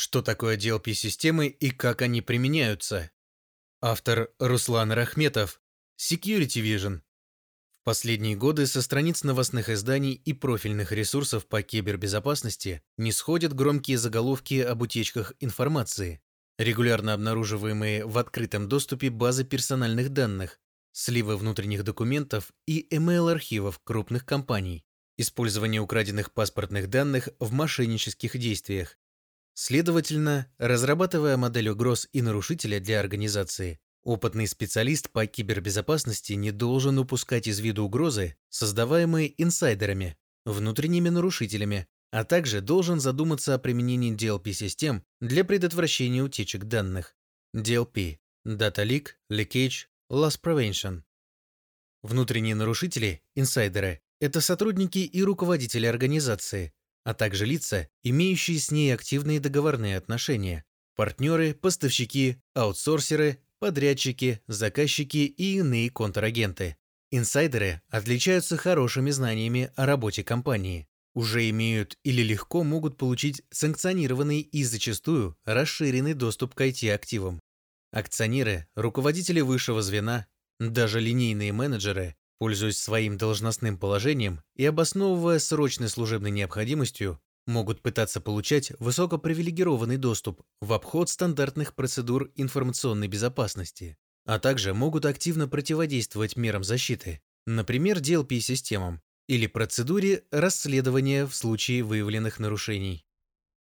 Что такое DLP-системы и как они применяются? Автор Руслан Рахметов, Security Vision. В последние годы со страниц новостных изданий и профильных ресурсов по кибербезопасности не сходят громкие заголовки об утечках информации, регулярно обнаруживаемые в открытом доступе базы персональных данных, сливы внутренних документов и email-архивов крупных компаний, использование украденных паспортных данных в мошеннических действиях, Следовательно, разрабатывая модель угроз и нарушителя для организации, опытный специалист по кибербезопасности не должен упускать из виду угрозы, создаваемые инсайдерами, внутренними нарушителями, а также должен задуматься о применении DLP-систем для предотвращения утечек данных. DLP – Data Leak, Leakage, Loss Prevention. Внутренние нарушители, инсайдеры – это сотрудники и руководители организации, а также лица, имеющие с ней активные договорные отношения, партнеры, поставщики, аутсорсеры, подрядчики, заказчики и иные контрагенты. Инсайдеры отличаются хорошими знаниями о работе компании, уже имеют или легко могут получить санкционированный и зачастую расширенный доступ к IT-активам. Акционеры, руководители высшего звена, даже линейные менеджеры пользуясь своим должностным положением и обосновывая срочной служебной необходимостью, могут пытаться получать высокопривилегированный доступ в обход стандартных процедур информационной безопасности, а также могут активно противодействовать мерам защиты, например, DLP-системам или процедуре расследования в случае выявленных нарушений.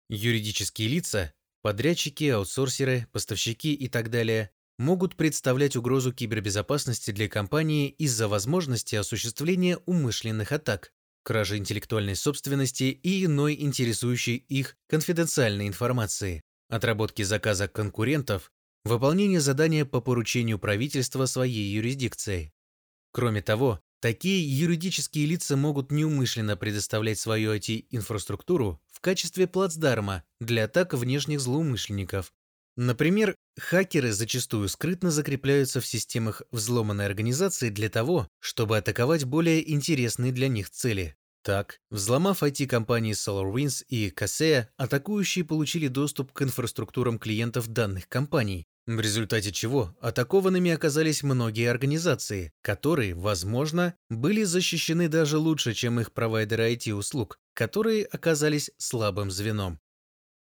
Юридические лица, подрядчики, аутсорсеры, поставщики и так далее могут представлять угрозу кибербезопасности для компании из-за возможности осуществления умышленных атак, кражи интеллектуальной собственности и иной интересующей их конфиденциальной информации, отработки заказа конкурентов, выполнения задания по поручению правительства своей юрисдикции. Кроме того, такие юридические лица могут неумышленно предоставлять свою IT-инфраструктуру в качестве плацдарма для атак внешних злоумышленников, Например, хакеры зачастую скрытно закрепляются в системах взломанной организации для того, чтобы атаковать более интересные для них цели. Так, взломав IT-компании SolarWinds и Kaseya, атакующие получили доступ к инфраструктурам клиентов данных компаний, в результате чего атакованными оказались многие организации, которые, возможно, были защищены даже лучше, чем их провайдеры IT-услуг, которые оказались слабым звеном.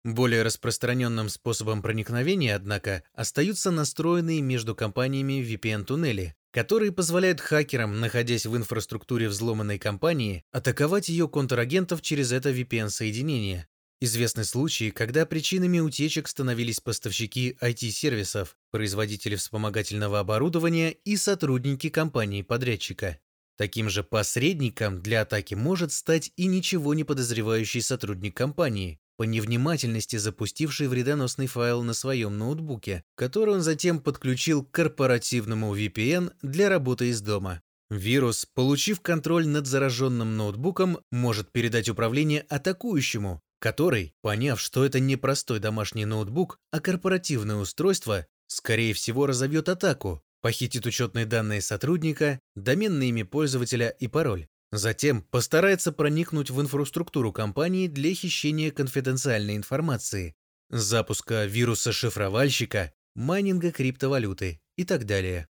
Более распространенным способом проникновения, однако, остаются настроенные между компаниями VPN-туннели, которые позволяют хакерам, находясь в инфраструктуре взломанной компании, атаковать ее контрагентов через это VPN-соединение. Известны случаи, когда причинами утечек становились поставщики IT-сервисов, производители вспомогательного оборудования и сотрудники компании-подрядчика. Таким же посредником для атаки может стать и ничего не подозревающий сотрудник компании, по невнимательности запустивший вредоносный файл на своем ноутбуке, который он затем подключил к корпоративному VPN для работы из дома. Вирус, получив контроль над зараженным ноутбуком, может передать управление атакующему, который, поняв, что это не простой домашний ноутбук, а корпоративное устройство, скорее всего разовьет атаку, похитит учетные данные сотрудника, доменное имя пользователя и пароль. Затем постарается проникнуть в инфраструктуру компании для хищения конфиденциальной информации, запуска вируса-шифровальщика, майнинга криптовалюты и так далее.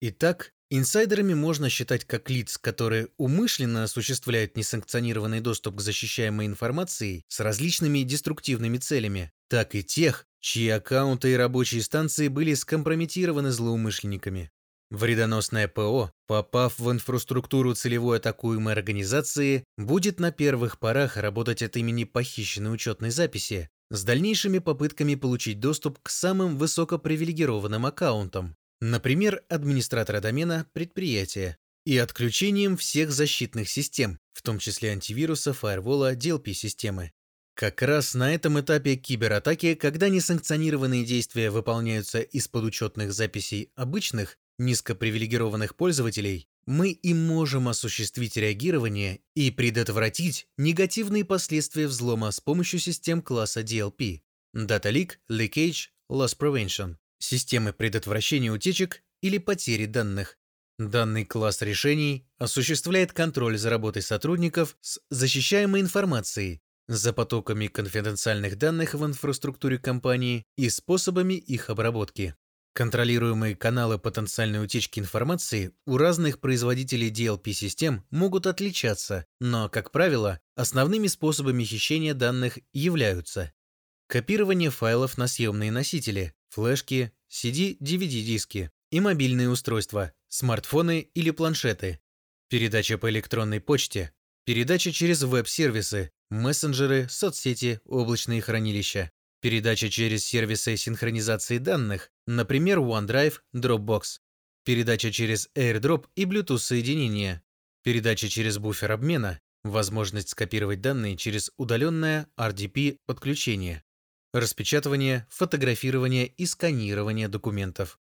Итак, инсайдерами можно считать как лиц, которые умышленно осуществляют несанкционированный доступ к защищаемой информации с различными деструктивными целями, так и тех, чьи аккаунты и рабочие станции были скомпрометированы злоумышленниками. Вредоносное ПО, попав в инфраструктуру целевой атакуемой организации, будет на первых порах работать от имени похищенной учетной записи с дальнейшими попытками получить доступ к самым высокопривилегированным аккаунтам, например, администратора домена предприятия, и отключением всех защитных систем, в том числе антивируса, фаервола, DLP-системы. Как раз на этом этапе кибератаки, когда несанкционированные действия выполняются из-под учетных записей обычных, низкопривилегированных пользователей, мы и можем осуществить реагирование и предотвратить негативные последствия взлома с помощью систем класса DLP – Data Leak, Leakage, Loss Prevention, системы предотвращения утечек или потери данных. Данный класс решений осуществляет контроль за работой сотрудников с защищаемой информацией, за потоками конфиденциальных данных в инфраструктуре компании и способами их обработки. Контролируемые каналы потенциальной утечки информации у разных производителей DLP-систем могут отличаться, но, как правило, основными способами хищения данных являются копирование файлов на съемные носители, флешки, CD-DVD-диски и мобильные устройства, смартфоны или планшеты, передача по электронной почте, передача через веб-сервисы, мессенджеры, соцсети, облачные хранилища, передача через сервисы синхронизации данных, например, OneDrive, Dropbox, передача через AirDrop и Bluetooth соединение, передача через буфер обмена, возможность скопировать данные через удаленное RDP подключение, распечатывание, фотографирование и сканирование документов.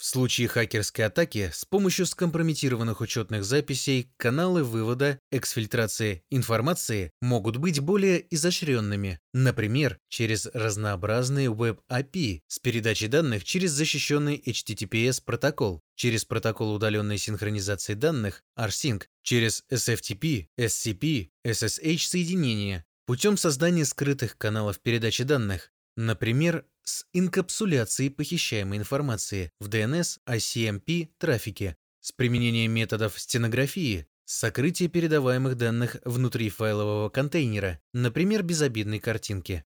В случае хакерской атаки с помощью скомпрометированных учетных записей каналы вывода, эксфильтрации информации могут быть более изощренными, например, через разнообразные веб-API с передачей данных через защищенный HTTPS протокол, через протокол удаленной синхронизации данных rsync, через SFTP, SCP, SSH соединения, путем создания скрытых каналов передачи данных, например, с инкапсуляцией похищаемой информации в DNS ICMP трафике, с применением методов стенографии, сокрытие передаваемых данных внутри файлового контейнера, например, безобидной картинки.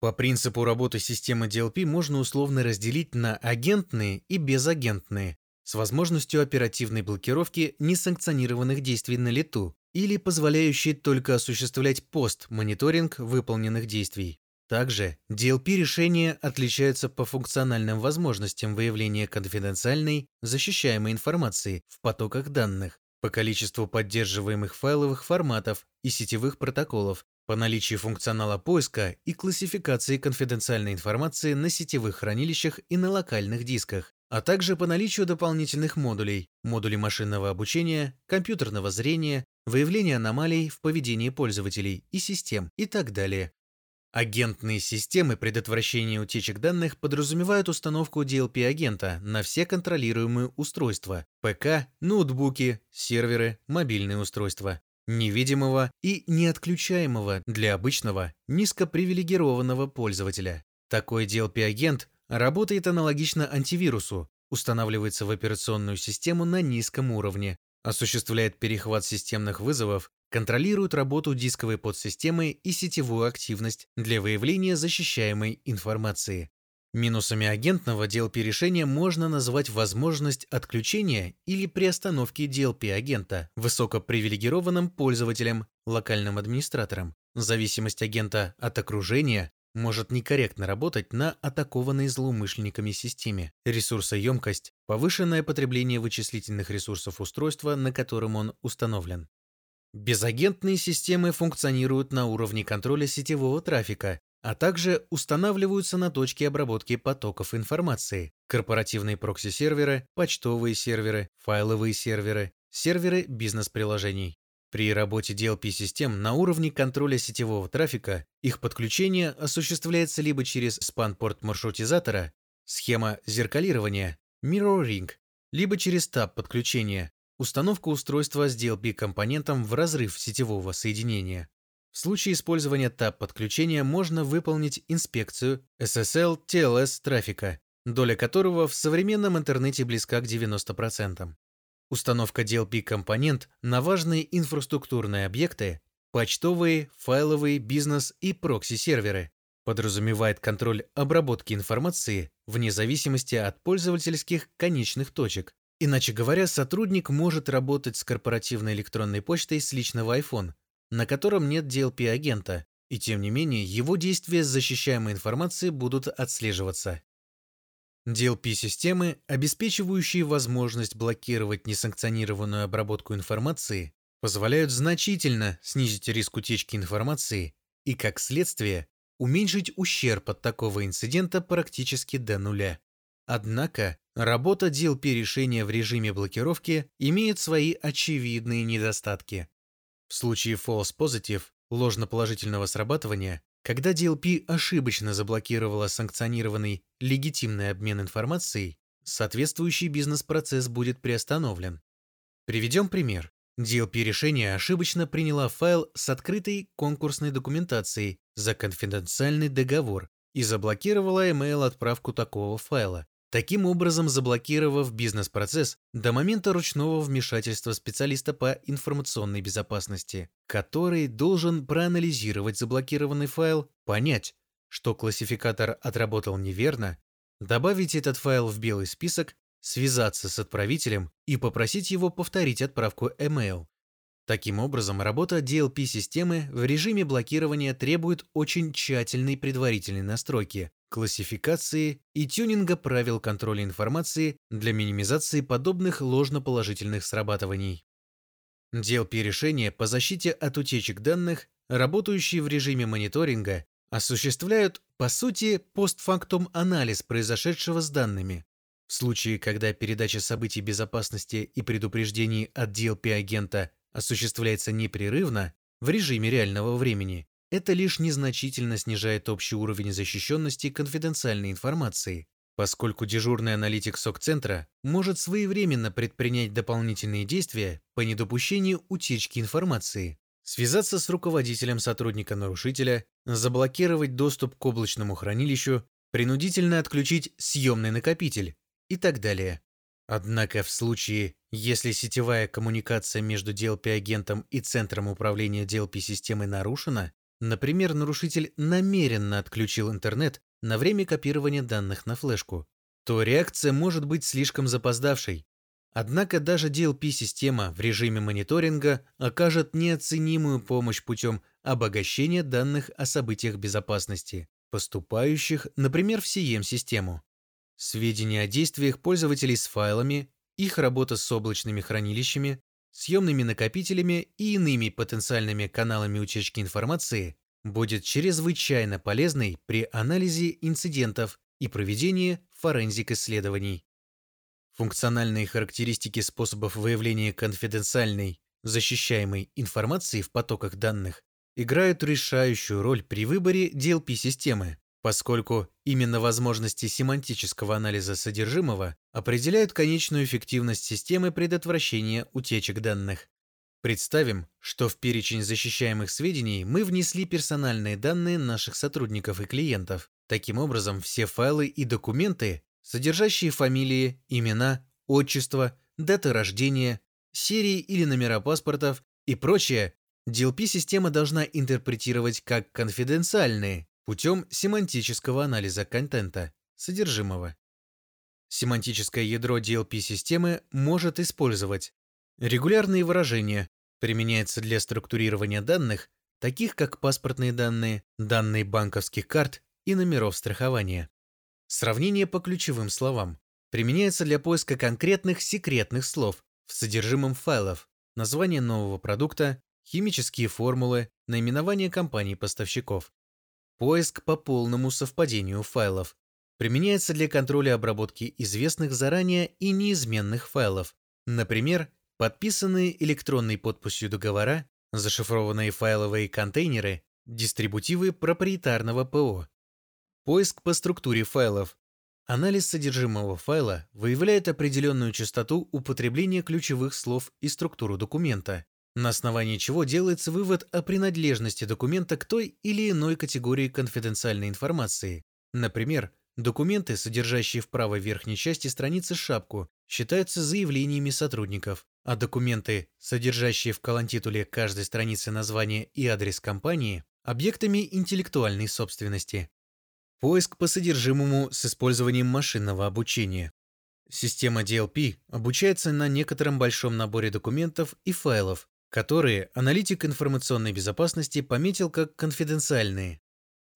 По принципу работы системы DLP можно условно разделить на агентные и безагентные, с возможностью оперативной блокировки несанкционированных действий на лету или позволяющие только осуществлять пост-мониторинг выполненных действий. Также DLP-решения отличаются по функциональным возможностям выявления конфиденциальной, защищаемой информации в потоках данных, по количеству поддерживаемых файловых форматов и сетевых протоколов, по наличию функционала поиска и классификации конфиденциальной информации на сетевых хранилищах и на локальных дисках, а также по наличию дополнительных модулей, модулей машинного обучения, компьютерного зрения, выявления аномалий в поведении пользователей и систем и так далее, Агентные системы предотвращения утечек данных подразумевают установку DLP-агента на все контролируемые устройства – ПК, ноутбуки, серверы, мобильные устройства, невидимого и неотключаемого для обычного низкопривилегированного пользователя. Такой DLP-агент работает аналогично антивирусу, устанавливается в операционную систему на низком уровне, осуществляет перехват системных вызовов контролирует работу дисковой подсистемы и сетевую активность для выявления защищаемой информации. Минусами агентного DLP-решения можно назвать возможность отключения или приостановки DLP-агента высокопривилегированным пользователям, локальным администраторам. Зависимость агента от окружения может некорректно работать на атакованной злоумышленниками системе. Ресурсоемкость, повышенное потребление вычислительных ресурсов устройства, на котором он установлен. Безагентные системы функционируют на уровне контроля сетевого трафика, а также устанавливаются на точке обработки потоков информации, корпоративные прокси-серверы, почтовые серверы, файловые серверы, серверы бизнес-приложений. При работе DLP-систем на уровне контроля сетевого трафика их подключение осуществляется либо через спан-порт маршрутизатора, схема зеркалирования, mirroring, либо через таб подключения, Установка устройства с DLP-компонентом в разрыв сетевого соединения. В случае использования ТАП подключения можно выполнить инспекцию SSL TLS трафика, доля которого в современном интернете близка к 90%. Установка DLP-компонент на важные инфраструктурные объекты, почтовые, файловые, бизнес и прокси-серверы, подразумевает контроль обработки информации вне зависимости от пользовательских конечных точек, Иначе говоря, сотрудник может работать с корпоративной электронной почтой с личного iPhone, на котором нет DLP-агента, и тем не менее его действия с защищаемой информацией будут отслеживаться. DLP-системы, обеспечивающие возможность блокировать несанкционированную обработку информации, позволяют значительно снизить риск утечки информации и, как следствие, уменьшить ущерб от такого инцидента практически до нуля. Однако, работа DLP решения в режиме блокировки имеет свои очевидные недостатки. В случае false positive, ложноположительного срабатывания, когда DLP ошибочно заблокировала санкционированный легитимный обмен информацией, соответствующий бизнес-процесс будет приостановлен. Приведем пример. DLP-решение ошибочно приняла файл с открытой конкурсной документацией за конфиденциальный договор и заблокировала email-отправку такого файла, таким образом заблокировав бизнес-процесс до момента ручного вмешательства специалиста по информационной безопасности, который должен проанализировать заблокированный файл, понять, что классификатор отработал неверно, добавить этот файл в белый список, связаться с отправителем и попросить его повторить отправку email. Таким образом, работа DLP-системы в режиме блокирования требует очень тщательной предварительной настройки, классификации и тюнинга правил контроля информации для минимизации подобных ложноположительных срабатываний. DLP-решения по защите от утечек данных, работающие в режиме мониторинга, осуществляют, по сути, постфактум анализ произошедшего с данными. В случае, когда передача событий безопасности и предупреждений от DLP-агента осуществляется непрерывно, в режиме реального времени, это лишь незначительно снижает общий уровень защищенности конфиденциальной информации, поскольку дежурный аналитик СОК-центра может своевременно предпринять дополнительные действия по недопущению утечки информации, связаться с руководителем сотрудника-нарушителя, заблокировать доступ к облачному хранилищу, принудительно отключить съемный накопитель и так далее. Однако в случае, если сетевая коммуникация между DLP-агентом и центром управления DLP-системой нарушена, например, нарушитель намеренно отключил интернет на время копирования данных на флешку, то реакция может быть слишком запоздавшей. Однако даже DLP-система в режиме мониторинга окажет неоценимую помощь путем обогащения данных о событиях безопасности, поступающих, например, в CM-систему. Сведения о действиях пользователей с файлами, их работа с облачными хранилищами, съемными накопителями и иными потенциальными каналами утечки информации будет чрезвычайно полезной при анализе инцидентов и проведении форензик-исследований. Функциональные характеристики способов выявления конфиденциальной, защищаемой информации в потоках данных играют решающую роль при выборе DLP-системы, поскольку именно возможности семантического анализа содержимого определяют конечную эффективность системы предотвращения утечек данных. Представим, что в перечень защищаемых сведений мы внесли персональные данные наших сотрудников и клиентов. Таким образом, все файлы и документы, содержащие фамилии, имена, отчество, даты рождения, серии или номера паспортов и прочее, DLP-система должна интерпретировать как конфиденциальные, путем семантического анализа контента, содержимого. Семантическое ядро DLP-системы может использовать регулярные выражения, применяется для структурирования данных, таких как паспортные данные, данные банковских карт и номеров страхования. Сравнение по ключевым словам применяется для поиска конкретных секретных слов в содержимом файлов, название нового продукта, химические формулы, наименование компаний-поставщиков. Поиск по полному совпадению файлов. Применяется для контроля обработки известных заранее и неизменных файлов. Например, подписанные электронной подписью договора, зашифрованные файловые контейнеры, дистрибутивы проприетарного ПО. Поиск по структуре файлов. Анализ содержимого файла выявляет определенную частоту употребления ключевых слов и структуру документа на основании чего делается вывод о принадлежности документа к той или иной категории конфиденциальной информации. Например, документы, содержащие в правой верхней части страницы шапку, считаются заявлениями сотрудников, а документы, содержащие в колонтитуле каждой страницы название и адрес компании, объектами интеллектуальной собственности. Поиск по содержимому с использованием машинного обучения. Система DLP обучается на некотором большом наборе документов и файлов, которые аналитик информационной безопасности пометил как конфиденциальные.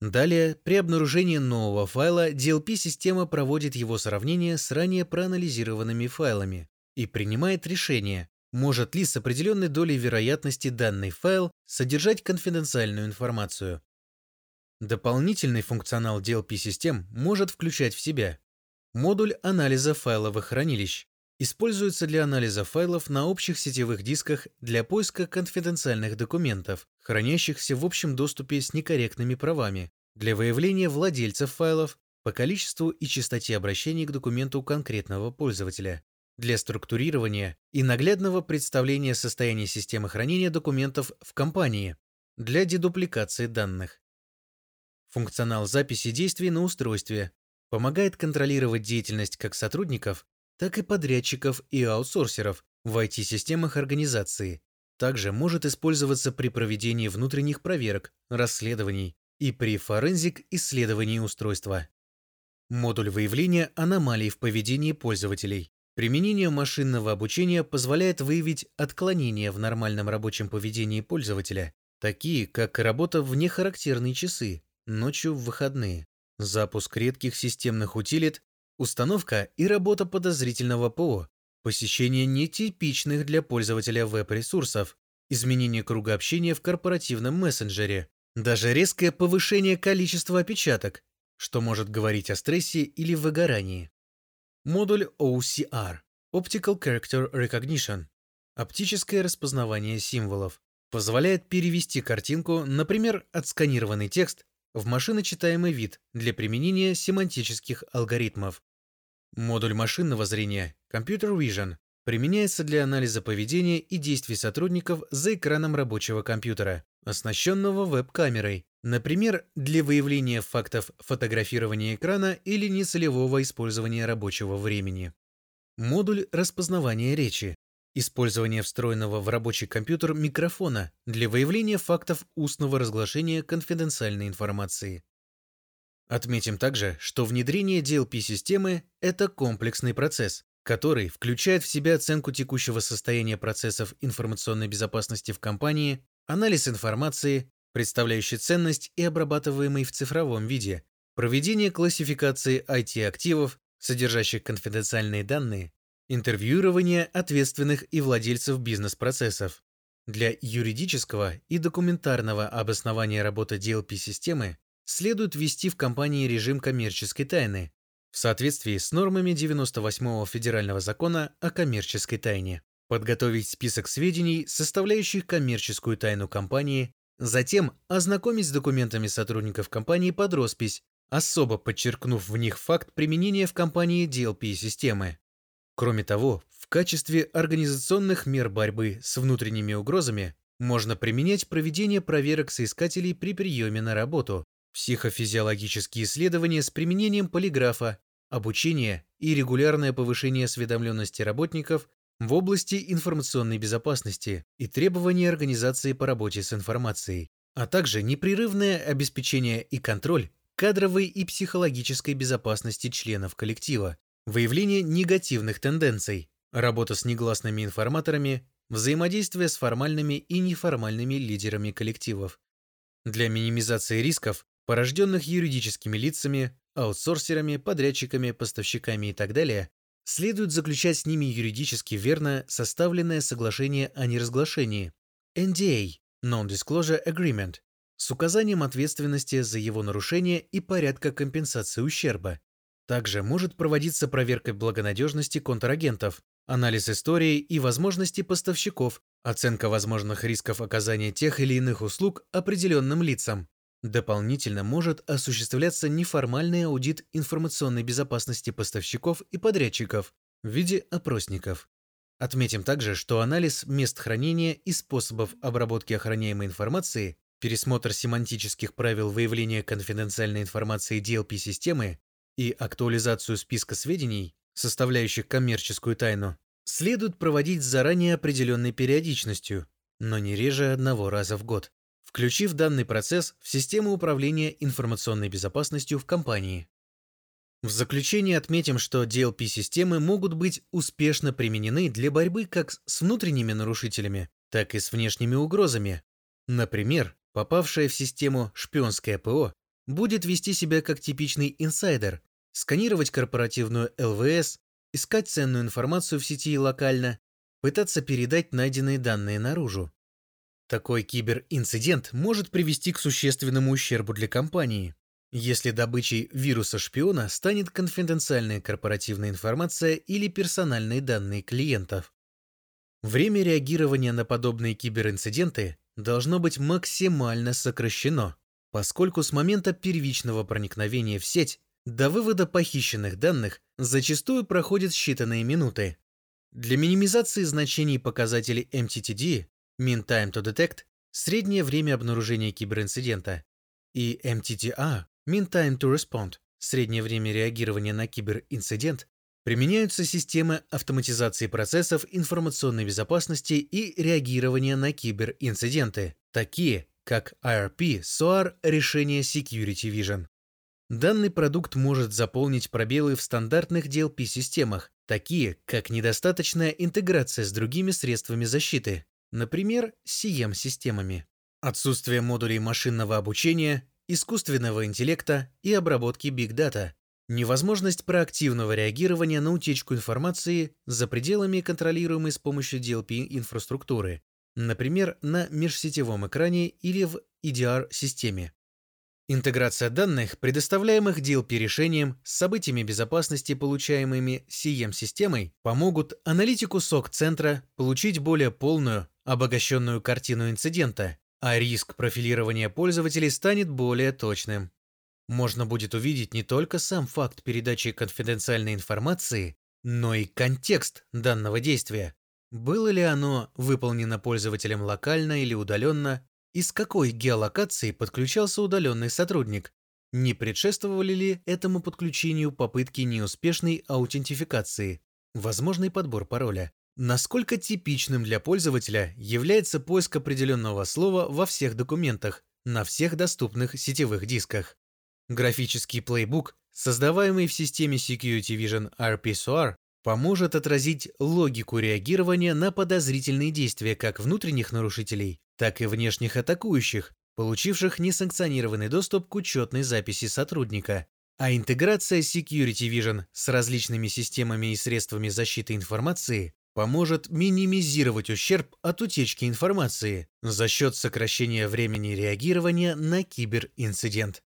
Далее, при обнаружении нового файла DLP-система проводит его сравнение с ранее проанализированными файлами и принимает решение, может ли с определенной долей вероятности данный файл содержать конфиденциальную информацию. Дополнительный функционал DLP-систем может включать в себя модуль анализа файловых хранилищ, используется для анализа файлов на общих сетевых дисках для поиска конфиденциальных документов, хранящихся в общем доступе с некорректными правами, для выявления владельцев файлов по количеству и частоте обращений к документу конкретного пользователя, для структурирования и наглядного представления состояния системы хранения документов в компании для дедупликации данных. Функционал записи действий на устройстве помогает контролировать деятельность как сотрудников, так и подрядчиков и аутсорсеров в IT-системах организации. Также может использоваться при проведении внутренних проверок, расследований и при форензик-исследовании устройства. Модуль выявления аномалий в поведении пользователей. Применение машинного обучения позволяет выявить отклонения в нормальном рабочем поведении пользователя, такие как работа в нехарактерные часы, ночью в выходные, запуск редких системных утилит, установка и работа подозрительного ПО, посещение нетипичных для пользователя веб-ресурсов, изменение круга общения в корпоративном мессенджере, даже резкое повышение количества опечаток, что может говорить о стрессе или выгорании. Модуль OCR – Optical Character Recognition – оптическое распознавание символов. Позволяет перевести картинку, например, отсканированный текст, в машиночитаемый вид для применения семантических алгоритмов. Модуль машинного зрения Computer Vision применяется для анализа поведения и действий сотрудников за экраном рабочего компьютера, оснащенного веб-камерой, например, для выявления фактов фотографирования экрана или нецелевого использования рабочего времени. Модуль распознавания речи Использование встроенного в рабочий компьютер микрофона для выявления фактов устного разглашения конфиденциальной информации. Отметим также, что внедрение DLP-системы – это комплексный процесс, который включает в себя оценку текущего состояния процессов информационной безопасности в компании, анализ информации, представляющей ценность и обрабатываемой в цифровом виде, проведение классификации IT-активов, содержащих конфиденциальные данные, интервьюирование ответственных и владельцев бизнес-процессов. Для юридического и документарного обоснования работы DLP-системы следует ввести в компании режим коммерческой тайны в соответствии с нормами 98-го Федерального закона о коммерческой тайне, подготовить список сведений, составляющих коммерческую тайну компании, затем ознакомить с документами сотрудников компании под роспись, особо подчеркнув в них факт применения в компании DLP-системы. Кроме того, в качестве организационных мер борьбы с внутренними угрозами можно применять проведение проверок соискателей при приеме на работу, психофизиологические исследования с применением полиграфа, обучение и регулярное повышение осведомленности работников в области информационной безопасности и требования организации по работе с информацией, а также непрерывное обеспечение и контроль кадровой и психологической безопасности членов коллектива, Выявление негативных тенденций, работа с негласными информаторами, взаимодействие с формальными и неформальными лидерами коллективов. Для минимизации рисков, порожденных юридическими лицами, аутсорсерами, подрядчиками, поставщиками и так далее, следует заключать с ними юридически верно составленное соглашение о неразглашении NDA – Non-Disclosure Agreement с указанием ответственности за его нарушение и порядка компенсации ущерба, также может проводиться проверка благонадежности контрагентов, анализ истории и возможностей поставщиков, оценка возможных рисков оказания тех или иных услуг определенным лицам. Дополнительно может осуществляться неформальный аудит информационной безопасности поставщиков и подрядчиков в виде опросников. Отметим также, что анализ мест хранения и способов обработки охраняемой информации, пересмотр семантических правил выявления конфиденциальной информации DLP-системы и актуализацию списка сведений, составляющих коммерческую тайну, следует проводить с заранее определенной периодичностью, но не реже одного раза в год, включив данный процесс в систему управления информационной безопасностью в компании. В заключение отметим, что DLP-системы могут быть успешно применены для борьбы как с внутренними нарушителями, так и с внешними угрозами. Например, попавшая в систему шпионское ПО будет вести себя как типичный инсайдер, сканировать корпоративную ЛВС, искать ценную информацию в сети локально, пытаться передать найденные данные наружу. Такой киберинцидент может привести к существенному ущербу для компании, если добычей вируса-шпиона станет конфиденциальная корпоративная информация или персональные данные клиентов. Время реагирования на подобные киберинциденты должно быть максимально сокращено поскольку с момента первичного проникновения в сеть до вывода похищенных данных зачастую проходят считанные минуты. Для минимизации значений показателей MTTD Mean Time to Detect среднее время обнаружения киберинцидента и MTTR Mean Time to Respond среднее время реагирования на киберинцидент применяются системы автоматизации процессов информационной безопасности и реагирования на киберинциденты, такие как IRP SOAR решение Security Vision. Данный продукт может заполнить пробелы в стандартных DLP-системах, такие как недостаточная интеграция с другими средствами защиты, например, CM-системами, отсутствие модулей машинного обучения, искусственного интеллекта и обработки Data, невозможность проактивного реагирования на утечку информации за пределами контролируемой с помощью DLP-инфраструктуры, например, на межсетевом экране или в EDR-системе. Интеграция данных, предоставляемых DLP-решением с событиями безопасности, получаемыми CM-системой, помогут аналитику SOC-центра получить более полную, обогащенную картину инцидента, а риск профилирования пользователей станет более точным. Можно будет увидеть не только сам факт передачи конфиденциальной информации, но и контекст данного действия. Было ли оно выполнено пользователем локально или удаленно, из какой геолокации подключался удаленный сотрудник? Не предшествовали ли этому подключению попытки неуспешной аутентификации? Возможный подбор пароля. Насколько типичным для пользователя является поиск определенного слова во всех документах, на всех доступных сетевых дисках? Графический плейбук, создаваемый в системе Security Vision RPSOR, поможет отразить логику реагирования на подозрительные действия как внутренних нарушителей, так и внешних атакующих, получивших несанкционированный доступ к учетной записи сотрудника. А интеграция Security Vision с различными системами и средствами защиты информации поможет минимизировать ущерб от утечки информации за счет сокращения времени реагирования на киберинцидент.